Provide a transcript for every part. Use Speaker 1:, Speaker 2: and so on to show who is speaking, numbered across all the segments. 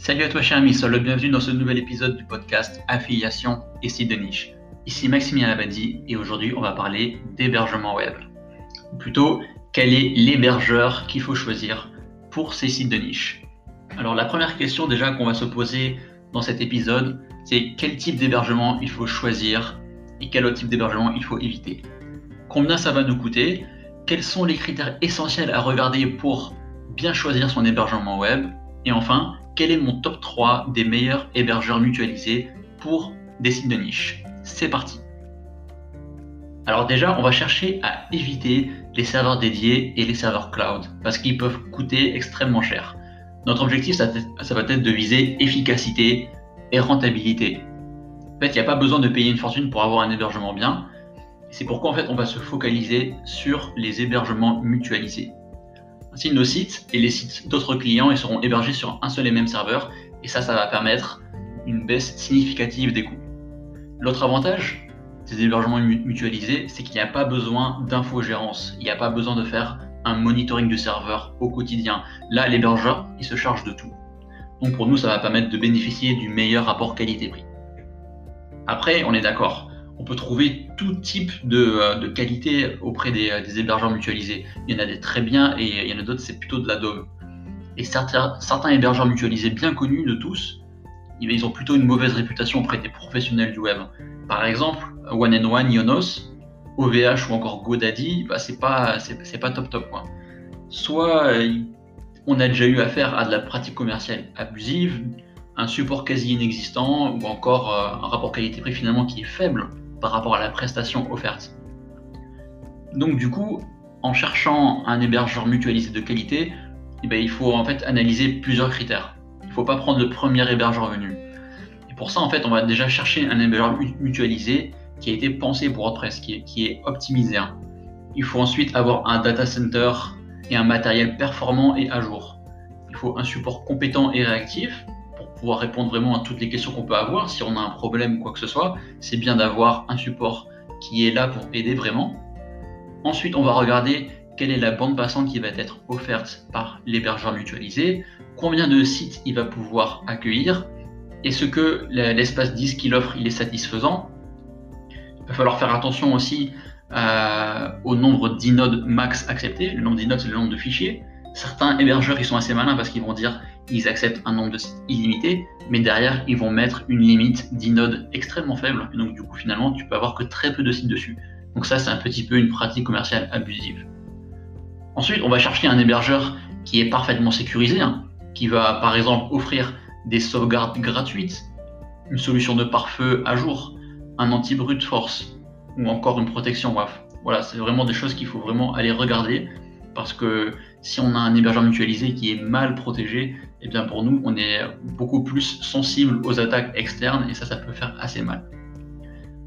Speaker 1: Salut à toi cher ami, sois le bienvenu dans ce nouvel épisode du podcast Affiliation et site de niche. Ici Maximilien Labadie et aujourd'hui on va parler d'hébergement web. Ou plutôt, quel est l'hébergeur qu'il faut choisir pour ces sites de niche? Alors la première question déjà qu'on va se poser dans cet épisode, c'est quel type d'hébergement il faut choisir et quel autre type d'hébergement il faut éviter? Combien ça va nous coûter? Quels sont les critères essentiels à regarder pour bien choisir son hébergement web? Et enfin, quel est mon top 3 des meilleurs hébergeurs mutualisés pour des sites de niche? C'est parti alors déjà, on va chercher à éviter les serveurs dédiés et les serveurs cloud parce qu'ils peuvent coûter extrêmement cher. Notre objectif, ça, va être de viser efficacité et rentabilité. En fait, il n'y a pas besoin de payer une fortune pour avoir un hébergement bien. C'est pourquoi en fait, on va se focaliser sur les hébergements mutualisés. Ainsi, nos sites et les sites d'autres clients seront hébergés sur un seul et même serveur, et ça, ça va permettre une baisse significative des coûts. L'autre avantage des hébergements mutualisés, c'est qu'il n'y a pas besoin d'infogérance, il n'y a pas besoin de faire un monitoring du serveur au quotidien. Là, l'hébergeur, il se charge de tout. Donc pour nous, ça va permettre de bénéficier du meilleur rapport qualité-prix. Après, on est d'accord, on peut trouver tout type de, euh, qualité auprès euh, des, hébergeurs mutualisés. Il y en a des très bien et il y en a d'autres, c'est plutôt de la dove. Et certains, hébergeurs mutualisés bien connus de tous, ils ont plutôt une mauvaise réputation auprès des professionnels du web. Par exemple, One and One, Yonos, OVH ou encore GoDaddy, bah c'est pas, pas top top. Soit euh, on a déjà eu affaire à de la pratique commerciale abusive, un support quasi inexistant ou encore un rapport qualité-prix finalement qui est faible par rapport à la prestation offerte. Donc du coup, en cherchant un hébergeur mutualisé de qualité, eh ben, il faut en fait analyser plusieurs critères. Il ne faut pas prendre le premier hébergeur venu. Et pour ça, en fait, on va déjà chercher un hébergeur mutualisé qui a été pensé pour WordPress, qui est, qui est optimisé. Hein. Il faut ensuite avoir un data center et un matériel performant et à jour. Il faut un support compétent et réactif pouvoir répondre vraiment à toutes les questions qu'on peut avoir. Si on a un problème ou quoi que ce soit, c'est bien d'avoir un support qui est là pour aider vraiment. Ensuite, on va regarder quelle est la bande passante qui va être offerte par l'hébergeur mutualisé, combien de sites il va pouvoir accueillir, est-ce que l'espace disque qu'il offre il est satisfaisant. Il va falloir faire attention aussi euh, au nombre d'inodes max acceptés. Le nombre d'inodes, c'est le nombre de fichiers. Certains hébergeurs, ils sont assez malins parce qu'ils vont dire ils acceptent un nombre de sites illimité, mais derrière, ils vont mettre une limite d'inode extrêmement faible. Et donc, du coup, finalement, tu peux avoir que très peu de sites dessus. Donc, ça, c'est un petit peu une pratique commerciale abusive. Ensuite, on va chercher un hébergeur qui est parfaitement sécurisé, hein, qui va, par exemple, offrir des sauvegardes gratuites, une solution de pare-feu à jour, un anti-brute force, ou encore une protection WAF. Voilà, c'est vraiment des choses qu'il faut vraiment aller regarder parce que si on a un hébergeur mutualisé qui est mal protégé, eh bien pour nous, on est beaucoup plus sensible aux attaques externes et ça, ça peut faire assez mal.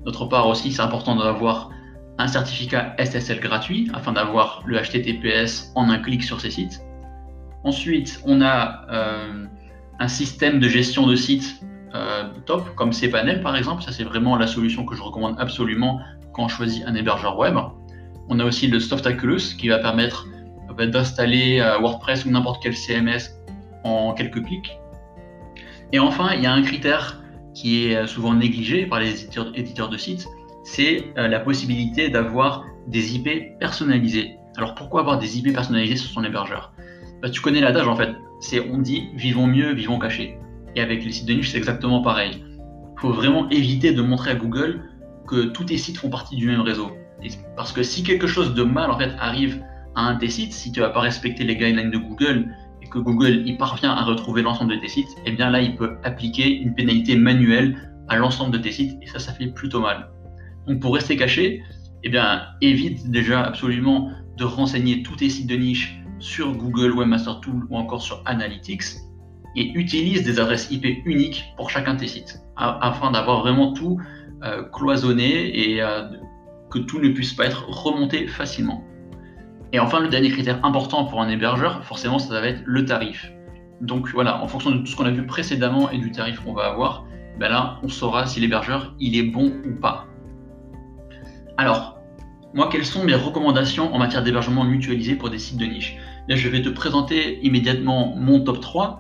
Speaker 1: D'autre part aussi, c'est important d'avoir un certificat SSL gratuit afin d'avoir le HTTPS en un clic sur ces sites. Ensuite, on a euh, un système de gestion de sites euh, top, comme cPanel par exemple. Ça, c'est vraiment la solution que je recommande absolument quand on choisit un hébergeur web. On a aussi le Softaculous qui va permettre d'installer euh, WordPress ou n'importe quel CMS en quelques clics. Et enfin, il y a un critère qui est euh, souvent négligé par les éditeurs, de sites, c'est euh, la possibilité d'avoir des IP personnalisés. Alors pourquoi avoir des IP personnalisés sur son hébergeur? Bah, Tu connais l'adage en fait, c'est on dit vivons mieux, vivons cachés. Et avec les sites de niche, c'est exactement pareil. Il faut vraiment éviter de montrer à Google que tous tes sites font partie du même réseau. parce que si quelque chose de mal en fait arrive à un de tes sites, si tu vas pas respecter les guidelines de Google et que Google y parvient à retrouver l'ensemble de tes sites, eh bien là, il peut appliquer une pénalité manuelle à l'ensemble de tes sites et ça, ça fait plutôt mal. Donc pour rester caché, eh bien évite déjà absolument de renseigner tous tes sites de niche sur Google Webmaster Tool ou encore sur Analytics et utilise des adresses IP uniques pour chacun de tes sites afin d'avoir vraiment tout euh, cloisonné et euh, que tout ne puisse pas être remonté facilement. Et enfin, le dernier critère important pour un hébergeur, forcément, ça va être le tarif. Donc voilà, en fonction de tout ce qu'on a vu précédemment et du tarif qu'on va avoir, ben là, on saura si l'hébergeur il est bon ou pas. Alors, moi, quelles sont mes recommandations en matière d'hébergement mutualisé pour des sites de niche? Là, je vais te présenter immédiatement mon top 3.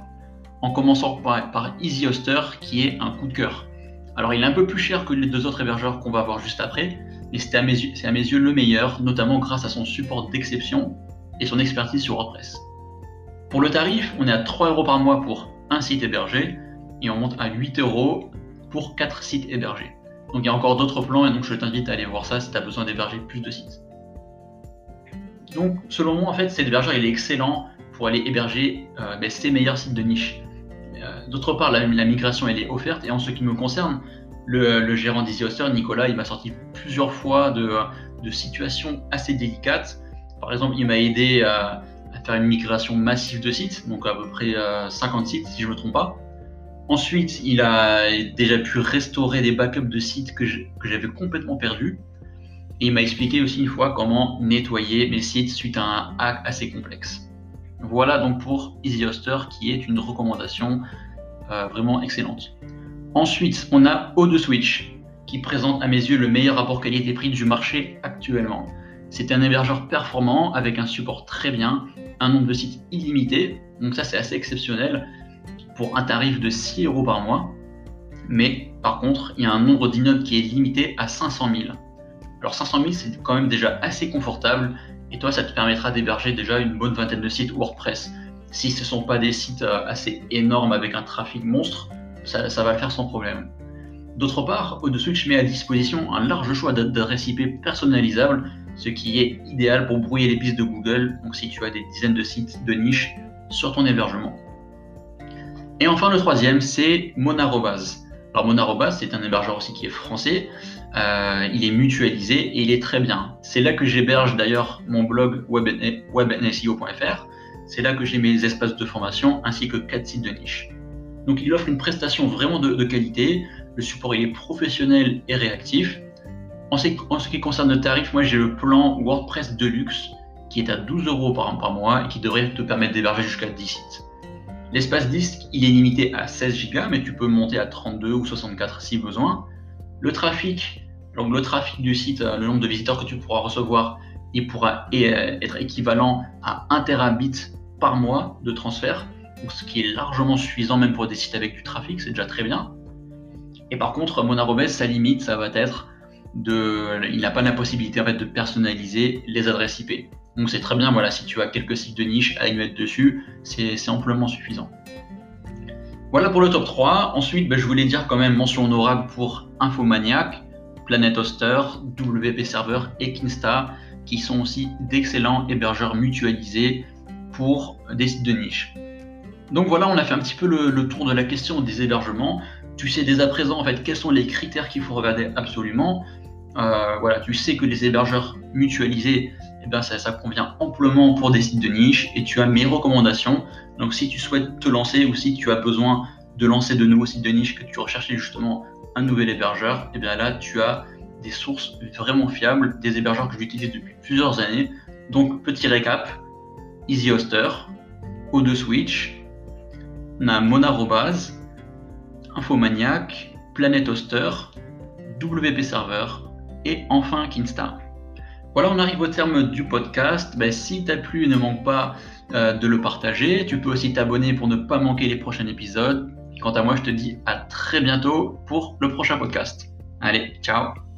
Speaker 1: en commençant par, EasyHoster qui est un coup de cœur. Alors il est un peu plus cher que les deux autres hébergeurs qu'on va voir juste après, mais c'est à, mes yeux le meilleur, notamment grâce à son support d'exception et son expertise sur WordPress. Pour le tarif, on est à 3 euros par mois pour un site hébergé et on monte à 8 euros pour 4 sites hébergés. Donc il y a encore d'autres plans et donc je t'invite à aller voir ça si tu as besoin d'héberger plus de sites. Donc selon moi en fait cet hébergeur il est excellent pour aller héberger euh, ben, ses meilleurs sites de niche. Euh, d'autre part la, migration elle est offerte et en ce qui me concerne le, gérant d'EasyHoster Nicolas il m'a sorti plusieurs fois de, situations assez délicates. Par exemple il m'a aidé à, faire une migration massive de sites, donc à peu près 50 euh, sites si je ne me trompe pas. Ensuite, il a déjà pu restaurer des backups de sites que j'avais complètement perdus. Et il m'a expliqué aussi une fois comment nettoyer mes sites suite à un hack assez complexe. Voilà donc pour EasyHoster qui est une recommandation euh, vraiment excellente. Ensuite, on a O2 Switch qui présente à mes yeux le meilleur rapport qualité-prix du marché actuellement. C'est un hébergeur performant avec un support très bien, un nombre de sites illimité, donc ça c'est assez exceptionnel pour un tarif de 6 euros par mois. Mais par contre, il y a un nombre d'immeubles qui est limité à 500 000. Alors 500 000, c'est quand même déjà assez confortable. Et toi, ça te permettra d'héberger déjà une bonne vingtaine de sites WordPress. Si ce ne sont pas des sites euh, assez énormes avec un trafic monstre, ça, va le faire sans problème. D'autre part, au-dessus, je mets à disposition un large choix d'adresses IP personnalisables, ce qui est idéal pour brouiller les pistes de Google, donc si tu as des dizaines de sites de niche sur ton hébergement. Et enfin, le troisième, c'est Monarobase. Alors Monarobase, c'est un hébergeur aussi qui est français. Euh, il est mutualisé et il est très bien. C'est là que j'héberge d'ailleurs mon blog webnseo.fr. C'est là que j'ai mes espaces de formation ainsi que quatre sites de niche. Donc il offre une prestation vraiment de, qualité. Le support il est professionnel et réactif. En ce, qui concerne le tarif, moi j'ai le plan WordPress Deluxe qui est à 12 euros par, par mois et qui devrait te permettre d'héberger jusqu'à 10 sites. L'espace disque, il est limité à 16 Go, mais tu peux monter à 32 ou 64 si besoin. Le trafic, donc le trafic du site, le nombre de visiteurs que tu pourras recevoir, il pourra être équivalent à 1 terabit par mois de transfert, ce qui est largement suffisant même pour des sites avec du trafic, c'est déjà très bien. Et par contre, Monarobes, sa limite, ça va être de, il n'a pas la possibilité en de personnaliser les adresses IP. Donc c'est très bien, voilà, si tu as quelques sites de niche à y mettre dessus, c'est amplement suffisant. Voilà pour le top 3. Ensuite, ben, je voulais dire quand même mention honorable pour Infomaniac, Planet Hoster, WP Server et Kinsta, qui sont aussi d'excellents hébergeurs mutualisés pour des sites de niche. Donc voilà, on a fait un petit peu le, tour de la question des hébergements. Tu sais dès à présent en fait quels sont les critères qu'il faut regarder absolument. Euh, voilà, tu sais que les hébergeurs mutualisés eh ben, ça, convient amplement pour des sites de niche et tu as mes recommandations. Donc si tu souhaites te lancer ou si tu as besoin de lancer de nouveaux sites de niche, que tu recherches justement un nouvel hébergeur, eh bien là tu as des sources vraiment fiables, des hébergeurs que j'utilise depuis plusieurs années. Donc petit récap, EasyHoster, O2 Switch, Monarobase, Infomaniac, Planet Hoster, WP Server et enfin Kinsta. Voilà, on arrive au terme du podcast. Ben, si t'as plu, ne manque pas euh, de le partager. Tu peux aussi t'abonner pour ne pas manquer les prochains épisodes. Quant à moi, je te dis à très bientôt pour le prochain podcast. Allez, ciao